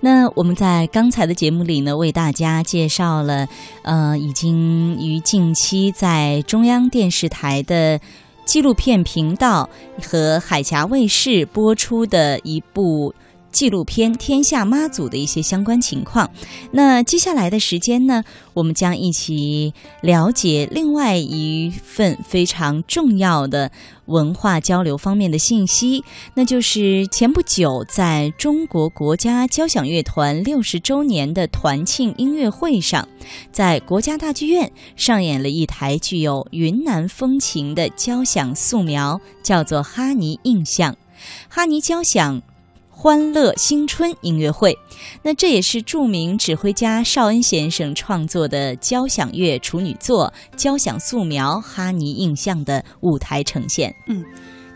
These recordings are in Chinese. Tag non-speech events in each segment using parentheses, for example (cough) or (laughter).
那我们在刚才的节目里呢，为大家介绍了，呃，已经于近期在中央电视台的纪录片频道和海峡卫视播出的一部。纪录片《天下妈祖》的一些相关情况。那接下来的时间呢，我们将一起了解另外一份非常重要的文化交流方面的信息，那就是前不久在中国国家交响乐团六十周年的团庆音乐会上，在国家大剧院上演了一台具有云南风情的交响素描，叫做《哈尼印象》。哈尼交响。欢乐新春音乐会，那这也是著名指挥家邵恩先生创作的交响乐处女作《交响素描·哈尼印象》的舞台呈现。嗯，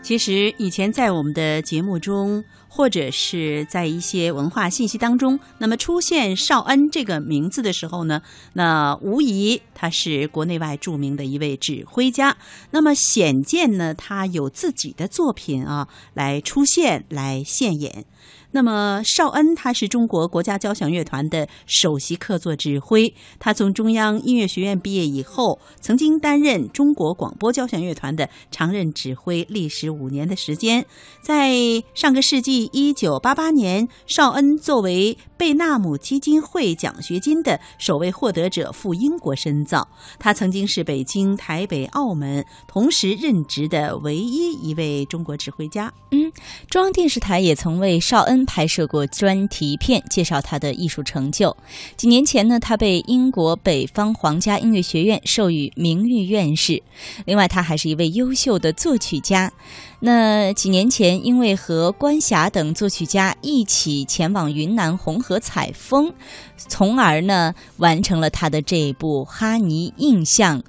其实以前在我们的节目中。或者是在一些文化信息当中，那么出现邵恩这个名字的时候呢，那无疑他是国内外著名的一位指挥家。那么显见呢，他有自己的作品啊来出现来现演。那么邵恩他是中国国家交响乐团的首席客座指挥，他从中央音乐学院毕业以后，曾经担任中国广播交响乐团的常任指挥，历时五年的时间。在上个世纪一九八八年，邵恩作为贝纳姆基金会奖学金的首位获得者赴英国深造。他曾经是北京、台北、澳门同时任职的唯一一位中国指挥家。嗯，中央电视台也曾为邵恩。拍摄过专题片，介绍他的艺术成就。几年前呢，他被英国北方皇家音乐学院授予名誉院士。另外，他还是一位优秀的作曲家。那几年前，因为和关霞等作曲家一起前往云南红河采风，从而呢完成了他的这部《哈尼印象》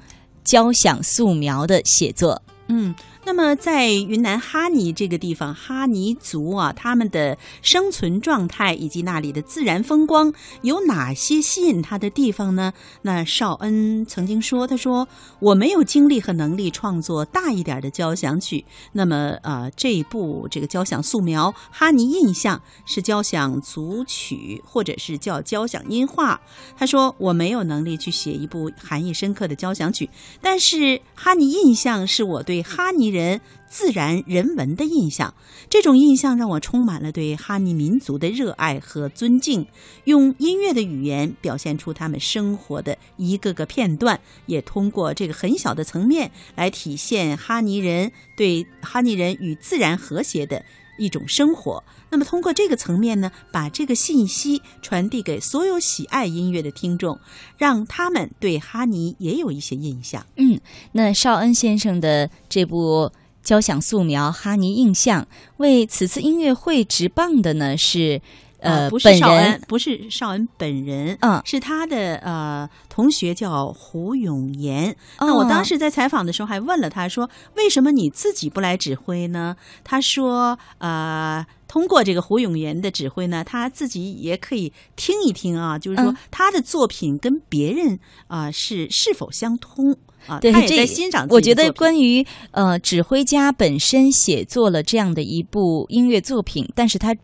交响素描的写作。嗯。那么，在云南哈尼这个地方，哈尼族啊，他们的生存状态以及那里的自然风光，有哪些吸引他的地方呢？那邵恩曾经说：“他说我没有精力和能力创作大一点的交响曲。那么，呃，这一部这个交响素描《哈尼印象》是交响组曲，或者是叫交响音画。他说我没有能力去写一部含义深刻的交响曲，但是《哈尼印象》是我对哈尼。”人自然人文的印象，这种印象让我充满了对哈尼民族的热爱和尊敬。用音乐的语言表现出他们生活的一个个片段，也通过这个很小的层面来体现哈尼人对哈尼人与自然和谐的一种生活。那么，通过这个层面呢，把这个信息传递给所有喜爱音乐的听众，让他们对哈尼也有一些印象。嗯，那邵恩先生的这部交响素描《哈尼印象》，为此次音乐会执棒的呢是。呃，不是邵恩，不是邵恩本人，嗯，是他的呃同学叫胡永岩。那我当时在采访的时候还问了他说，为什么你自己不来指挥呢？他说，呃，通过这个胡永岩的指挥呢，他自己也可以听一听啊，就是说他的作品跟别人啊是是否相通啊？对，他也在欣赏。我觉得关于呃指挥家本身写作了这样的一部音乐作品，但是他。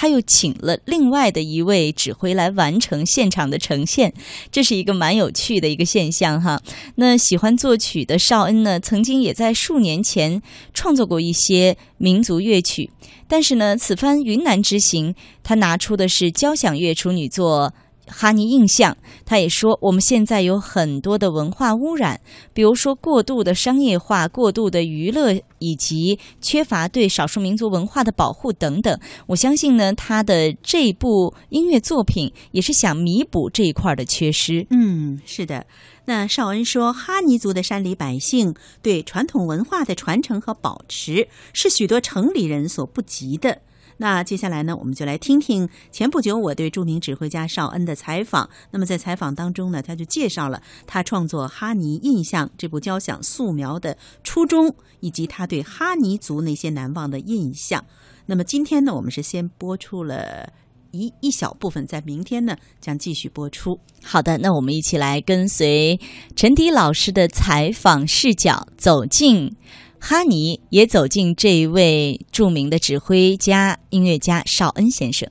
他又请了另外的一位指挥来完成现场的呈现，这是一个蛮有趣的一个现象哈。那喜欢作曲的邵恩呢，曾经也在数年前创作过一些民族乐曲，但是呢，此番云南之行，他拿出的是交响乐处女作。哈尼印象，他也说，我们现在有很多的文化污染，比如说过度的商业化、过度的娱乐，以及缺乏对少数民族文化的保护等等。我相信呢，他的这部音乐作品也是想弥补这一块的缺失。嗯，是的。那邵恩说，哈尼族的山里百姓对传统文化的传承和保持，是许多城里人所不及的。那接下来呢，我们就来听听前不久我对著名指挥家邵恩的采访。那么在采访当中呢，他就介绍了他创作《哈尼印象》这部交响素描的初衷，以及他对哈尼族那些难忘的印象。那么今天呢，我们是先播出了一一小部分，在明天呢将继续播出。好的，那我们一起来跟随陈迪老师的采访视角走进。哈尼也走进这一位著名的指挥家、音乐家邵恩先生。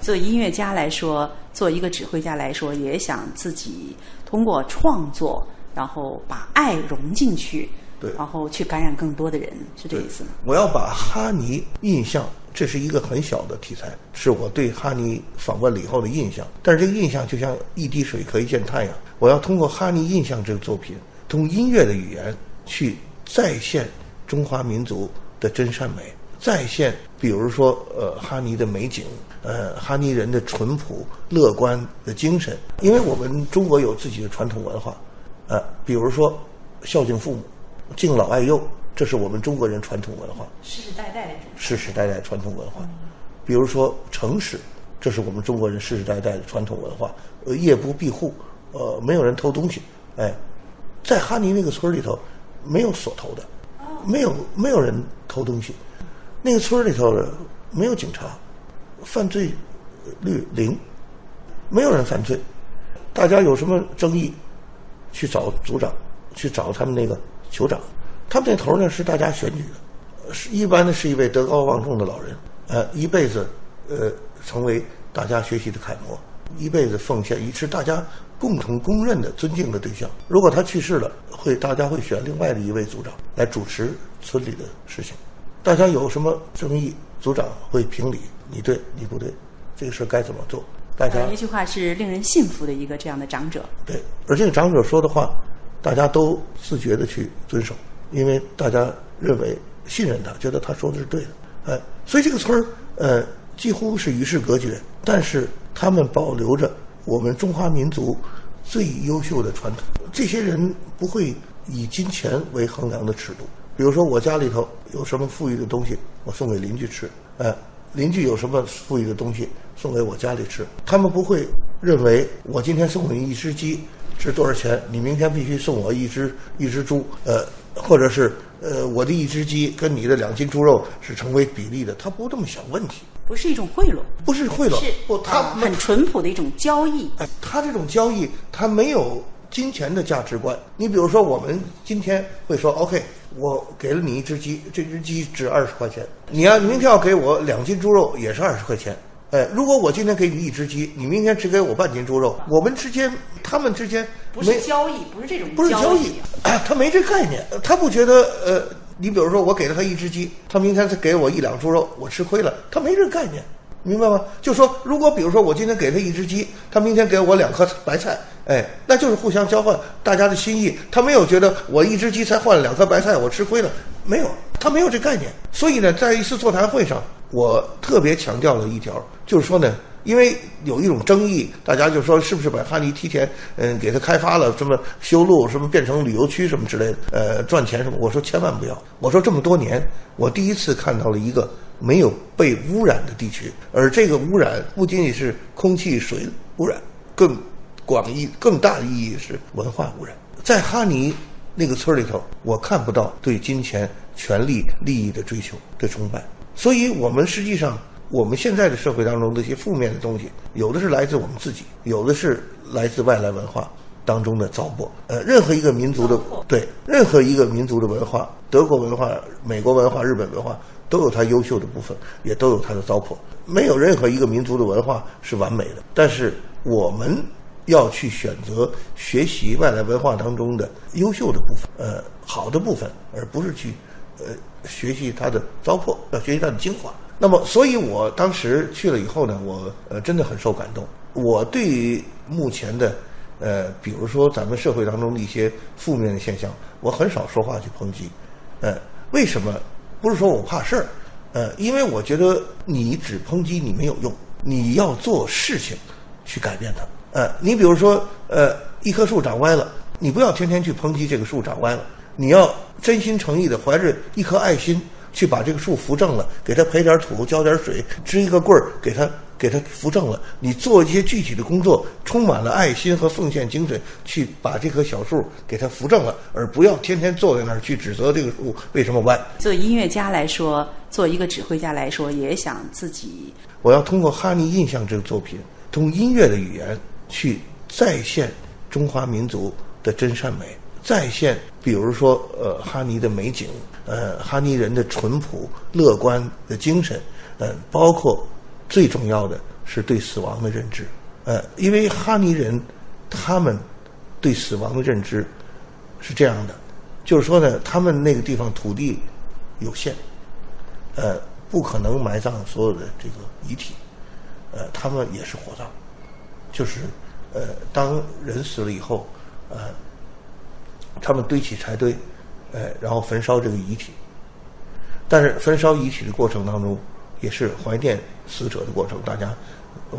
做音乐家来说，做一个指挥家来说，也想自己通过创作，然后把爱融进去，对然后去感染更多的人，是这意思吗？我要把哈尼印象，这是一个很小的题材，是我对哈尼访问了以后的印象。但是这个印象就像一滴水可以见太阳，我要通过哈尼印象这个作品，通过音乐的语言去再现中华民族的真善美，再现比如说呃哈尼的美景，呃哈尼人的淳朴乐观的精神。因为我们中国有自己的传统文化，呃，比如说孝敬父母、敬老爱幼，这是我们中国人传统文化。世世代代的世世代代传统文化，比如说诚实，这是我们中国人世世代代的传统文化。呃，夜不闭户，呃，没有人偷东西。哎，在哈尼那个村里头，没有锁头的，没有没有人偷东西。那个村里头，没有警察，犯罪率零，没有人犯罪。大家有什么争议，去找组长，去找他们那个酋长。他们那头呢是大家选举的，是一般的是一位德高望重的老人，呃，一辈子呃成为大家学习的楷模，一辈子奉献，是大家共同公认的尊敬的对象。如果他去世了，会大家会选另外的一位组长来主持村里的事情。大家有什么争议，组长会评理，你对你不对，这个事儿该怎么做？大家呃一句话是令人信服的一个这样的长者。对，而这个长者说的话，大家都自觉的去遵守，因为大家认为信任他，觉得他说的是对的，哎，所以这个村儿呃几乎是与世隔绝，但是他们保留着我们中华民族最优秀的传统。这些人不会以金钱为衡量的尺度，比如说我家里头有什么富裕的东西，我送给邻居吃，呃，邻居有什么富裕的东西送给我家里吃，他们不会认为我今天送你一只鸡值多少钱，你明天必须送我一只一只猪，呃，或者是呃我的一只鸡跟你的两斤猪肉是成为比例的，他不这么想问题，不是一种贿赂，不是贿赂是，不，他呃很淳朴的一种交易。哎，他这种交易，他没有金钱的价值观。你比如说，我们今天会说，OK，我给了你一只鸡，这只鸡值二十块钱，你要明天要给我两斤猪肉，也是二十块钱。哎，如果我今天给你一只鸡，你明天只给我半斤猪肉，我们之间，他们之间不是交易，不是这种不是交易，哎 (clears throat) 他没这概念，他不觉得呃，你比如说我给了他一只鸡，他明天再给我一两猪肉，我吃亏了，他没这概念，明白吗？就说如果比如说我今天给他一只鸡，他明天给我两颗白菜，哎，那就是互相交换大家的心意，他没有觉得我一只鸡才换了两颗白菜，我吃亏了，没有，他没有这概念。所以呢，在一次座谈会上，我特别强调了一条，就是说呢。因为有一种争议，大家就说是不是把哈尼提前，嗯，给它开发了，什么修路，什么变成旅游区什么之类的，呃，赚钱什么？我说千万不要。我说这么多年，我第一次看到了一个没有被污染的地区，而这个污染不仅仅是空气、水污染，更广义、更大的意义是文化污染。在哈尼那个村里头，我看不到对金钱、权力、利益的追求的崇拜，所以我们实际上。我们现在的社会当中的一些负面的东西，有的是来自我们自己，有的是来自外来文化当中的糟粕。呃，任何一个民族的对任何一个民族的文化，德国文化、美国文化、日本文化都有它优秀的部分，也都有它的糟粕。没有任何一个民族的文化是完美的，但是我们要去选择学习外来文化当中的优秀的部分，呃，好的部分，而不是去呃学习它的糟粕，要学习它的精华。那么，所以我当时去了以后呢，我呃真的很受感动。我对于目前的呃，比如说咱们社会当中的一些负面的现象，我很少说话去抨击。呃，为什么？不是说我怕事儿，呃，因为我觉得你只抨击你没有用，你要做事情去改变它。呃，你比如说，呃，一棵树长歪了，你不要天天去抨击这个树长歪了，你要真心诚意的怀着一颗爱心。去把这个树扶正了，给它培点土，浇点水，支一个棍儿，给它给它扶正了。你做一些具体的工作，充满了爱心和奉献精神，去把这棵小树给它扶正了，而不要天天坐在那儿去指责这个树为什么歪。做音乐家来说，做一个指挥家来说，也想自己。我要通过《哈尼印象》这个作品，通音乐的语言去再现中华民族的真善美。再现，比如说，呃，哈尼的美景，呃，哈尼人的淳朴乐观的精神，呃，包括最重要的是对死亡的认知。呃，因为哈尼人他们对死亡的认知是这样的，就是说呢，他们那个地方土地有限，呃，不可能埋葬所有的这个遗体，呃，他们也是火葬，就是呃，当人死了以后，呃，他们堆起柴堆，呃，然后焚烧这个遗体。但是焚烧遗体的过程当中，也是怀念死者的过程，大家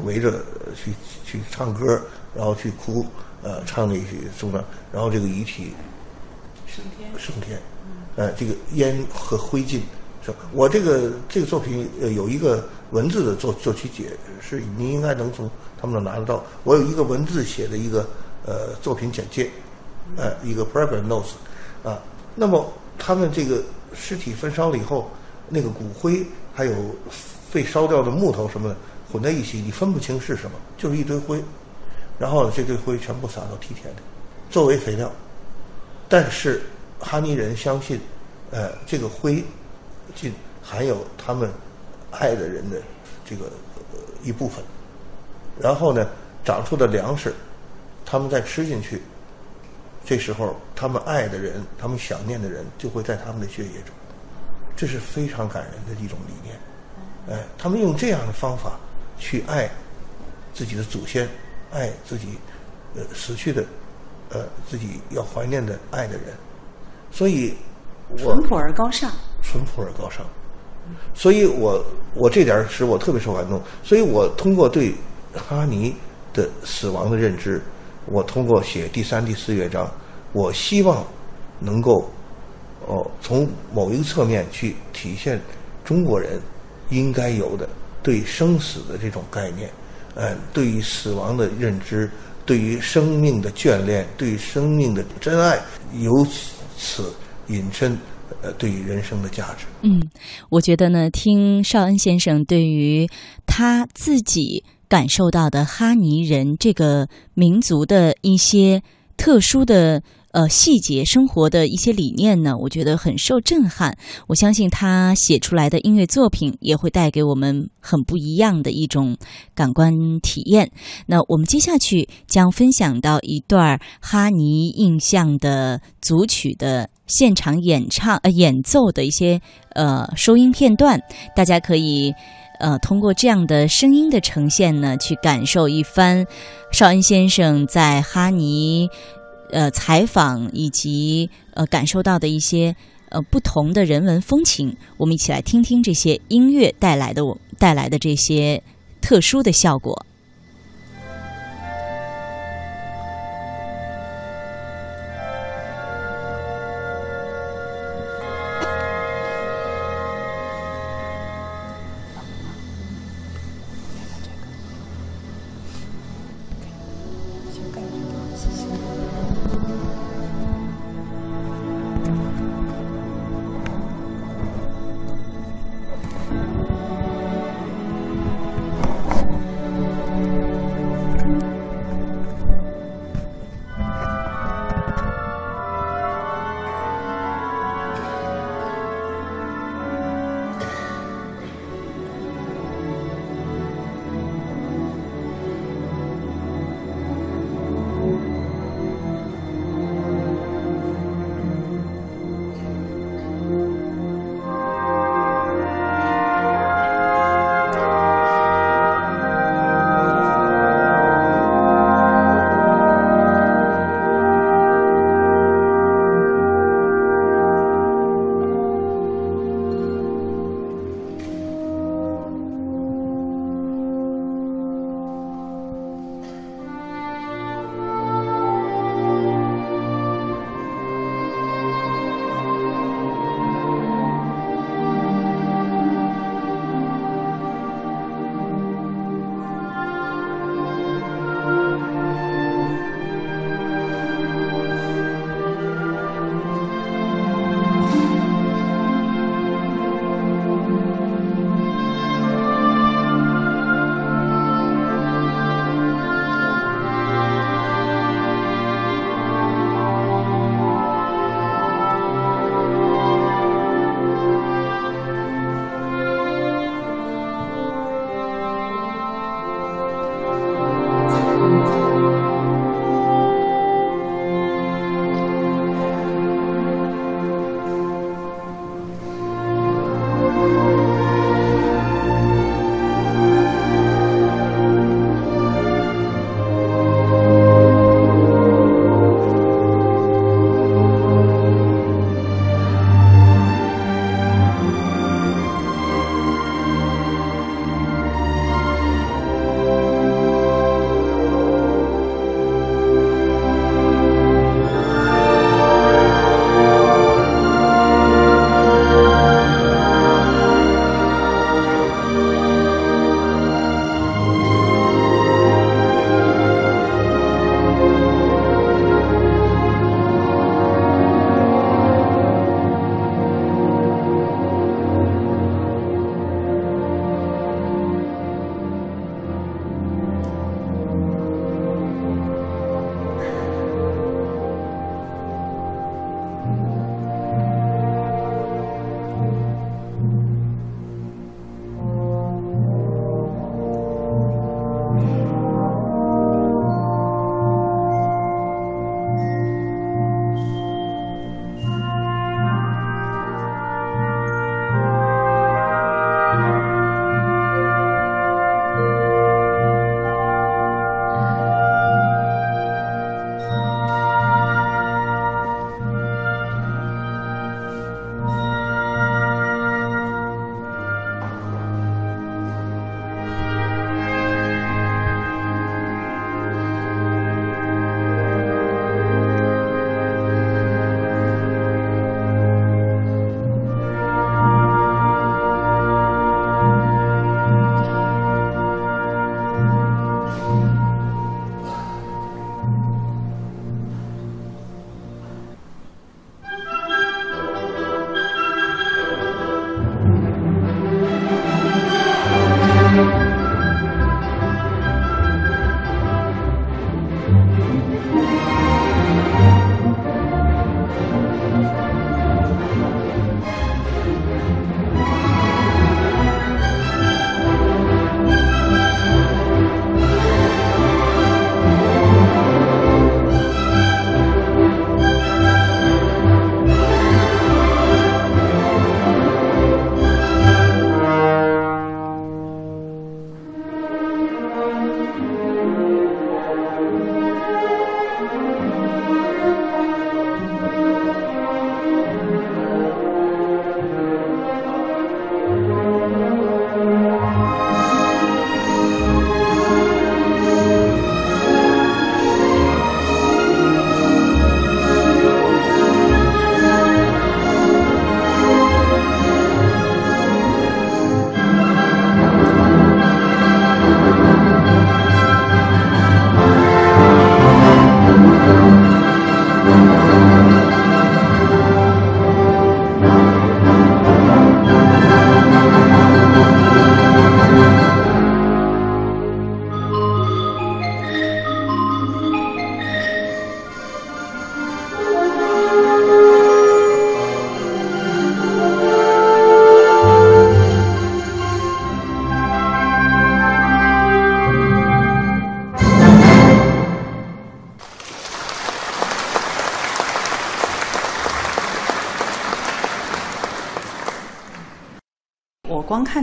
围着去去唱歌，然后去哭，呃，唱那些颂呢，然后这个遗体升天，升天，呃，这个烟和灰烬，我这个这个作品呃有一个文字的作作曲解是您应该能从他们那拿得到。我有一个文字写的一个呃作品简介，呃，一个 program notes 啊。那么他们这个尸体焚烧了以后，那个骨灰还有被烧掉的木头什么的混在一起，你分不清是什么，就是一堆灰。然后这堆灰全部撒到梯田里，作为肥料。但是哈尼人相信，呃，这个灰烬含有他们爱的人的这个、呃、一部分，然后呢，长出的粮食，他们再吃进去，这时候他们爱的人，他们想念的人就会在他们的血液中，这是非常感人的一种理念。哎，他们用这样的方法去爱自己的祖先，爱自己呃死去的呃自己要怀念的爱的人，所以我淳朴而高尚。淳朴而高尚。所以我我这点使我特别受感动。所以我通过对哈尼的死亡的认知，我通过写第三、第四乐章，我希望能够哦从某一个侧面去体现中国人应该有的对生死的这种概念，嗯，对于死亡的认知，对于生命的眷恋，对于生命的真爱，由此引申呃对于人生的价值。嗯，我觉得呢，听邵恩先生对于他自己感受到的哈尼人这个民族的一些特殊的呃细节、生活的一些理念呢，我觉得很受震撼。我相信他写出来的音乐作品也会带给我们很不一样的一种感官体验。那我们接下去将分享到一段哈尼印象的组曲的现场演唱呃演奏的一些呃收音片段，大家可以。呃，通过这样的声音的呈现呢，去感受一番邵恩先生在哈尼呃采访以及呃感受到的一些呃不同的人文风情。我们一起来听听这些音乐带来的我带来的这些特殊的效果。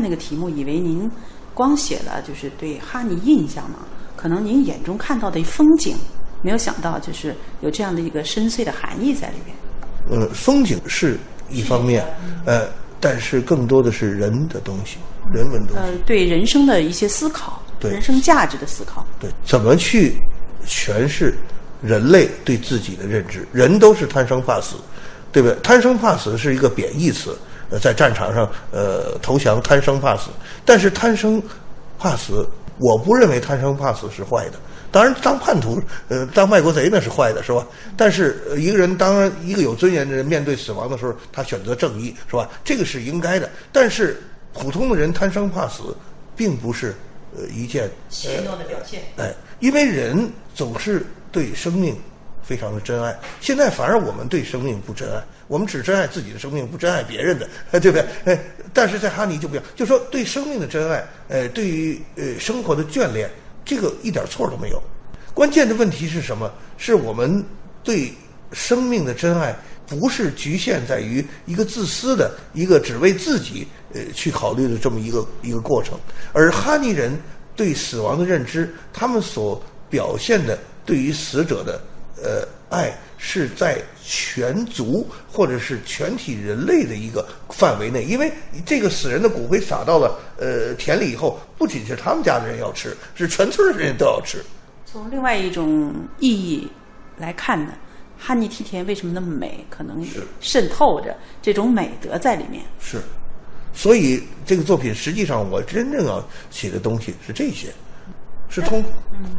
那个题目，以为您光写了就是对哈尼印象嘛，可能您眼中看到的风景，没有想到就是有这样的一个深邃的含义在里边。呃，风景是一方面，呃，但是更多的是人的东西，人文东西。呃，对人生的一些思考，对人生价值的思考。对，怎么去诠释人类对自己的认知？人都是贪生怕死，对不对？贪生怕死是一个贬义词，呃，在战场上，呃，投降贪生怕死。但是贪生怕死，我不认为贪生怕死是坏的。当然，当叛徒，呃，当卖国贼那是坏的，是吧？但是呃一个人，当然一个有尊严的人面对死亡的时候，他选择正义，是吧？这个是应该的。但是普通的人贪生怕死，并不是呃一件怯懦的表现。哎，因为人总是对生命非常的珍爱，现在反而我们对生命不珍爱，我们只珍爱自己的生命，不珍爱别人的，对不对？哎，但是在哈尼就不一样，就说对生命的珍爱，呃，对于呃生活的眷恋，这个一点错都没有。关键的问题是什么？是我们对生命的珍爱，不是局限在于一个自私的、一个只为自己呃去考虑的这么一个一个过程，而哈尼人对死亡的认知，他们所表现的对于死者的呃爱，是在全族或者是全体人类的一个范围内，因为这个死人的骨灰撒到了呃田里以后，不仅是他们家的人要吃，是全村的人都要吃。从另外一种意义来看呢，哈尼梯田为什么那么美？可能是渗透着这种美德在里面。是，所以这个作品实际上我真正要写的东西是这些，是通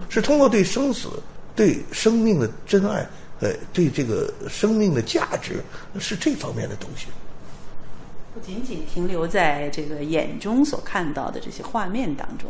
是通过对生死、对生命的真爱，呃，对这个生命的价值是这方面的东西。不仅仅停留在这个眼中所看到的这些画面当中，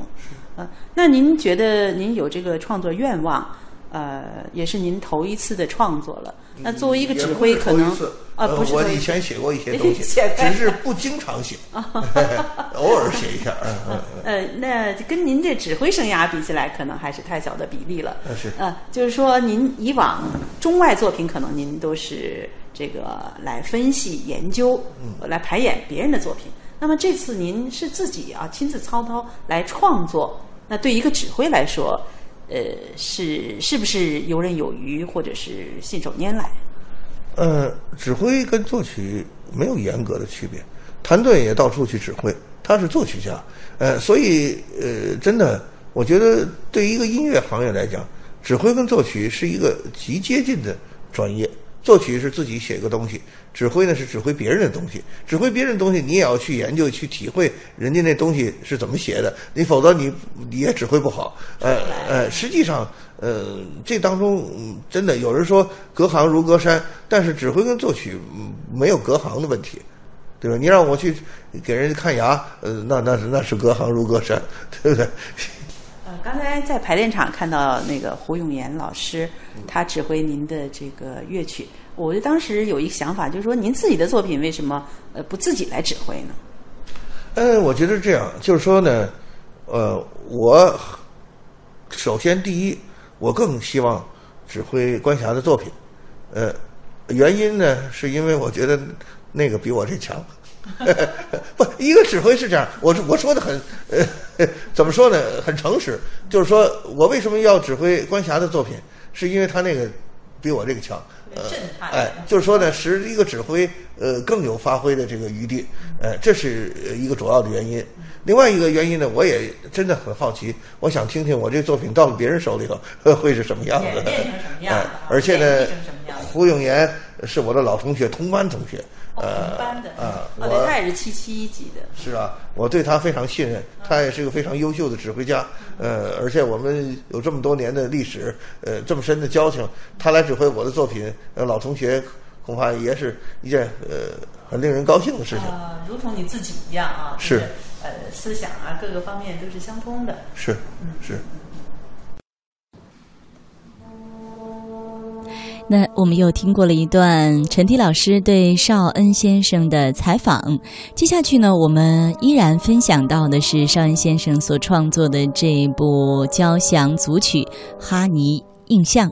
啊，那您觉得您有这个创作愿望，呃，也是您头一次的创作了。那作为一个指挥，可能啊，不是我以前写过一些东西，(laughs) 只是不经常写，(laughs) (laughs) 偶尔写一下。嗯嗯。呃，那跟您这指挥生涯比起来，可能还是太小的比例了。是。呃，就是说，您以往中外作品，可能您都是这个来分析研究，嗯，来排演别人的作品。那么这次您是自己啊亲自操刀来创作，那对一个指挥来说。呃，是是不是游刃有余，或者是信手拈来？呃，指挥跟作曲没有严格的区别，谭盾也到处去指挥，他是作曲家，呃，所以呃，真的，我觉得对于一个音乐行业来讲，指挥跟作曲是一个极接近的专业。作曲是自己写一个东西，指挥呢是指挥别人的东西。指挥别人的东西，你也要去研究、去体会人家那东西是怎么写的，你否则你你也指挥不好。呃呃，实际上，呃，这当中真的有人说隔行如隔山，但是指挥跟作曲没有隔行的问题，对吧？你让我去给人家看牙，呃，那那是那是隔行如隔山，对不对？(laughs) 呃刚才在排练场看到那个胡永岩老师，他指挥您的这个乐曲，我就当时有一个想法，就是说您自己的作品为什么呃不自己来指挥呢？呃，我觉得这样，就是说呢，呃，我首先第一，我更希望指挥关霞的作品，呃，原因呢是因为我觉得那个比我这强。(laughs) 不，一个指挥是这样。我我说的很，呃，(laughs) 怎么说呢？很诚实，就是说我为什么要指挥关霞的作品，是因为他那个比我这个强。呃，哎，就是说呢，使一个指挥呃更有发挥的这个余地。呃，这是一个主要的原因。另外一个原因呢，我也真的很好奇，我想听听我这作品到了别人手里头 (laughs) 会是什么样子。变成什么样子？而且呢，胡永岩是我的老同学，同班同学。呃，啊，对，他也是七七一级的。是啊，我对他非常信任，他也是个非常优秀的指挥家。呃，而且我们有这么多年的历史，呃，这么深的交情，他来指挥我的作品，呃，老同学恐怕也是一件呃很令人高兴的事情。啊，如同你自己一样啊，是，呃，思想啊，各个方面都是相通的。是，是。那我们又听过了一段陈迪老师对邵恩先生的采访，接下去呢，我们依然分享到的是邵恩先生所创作的这部交响组曲《哈尼印象》。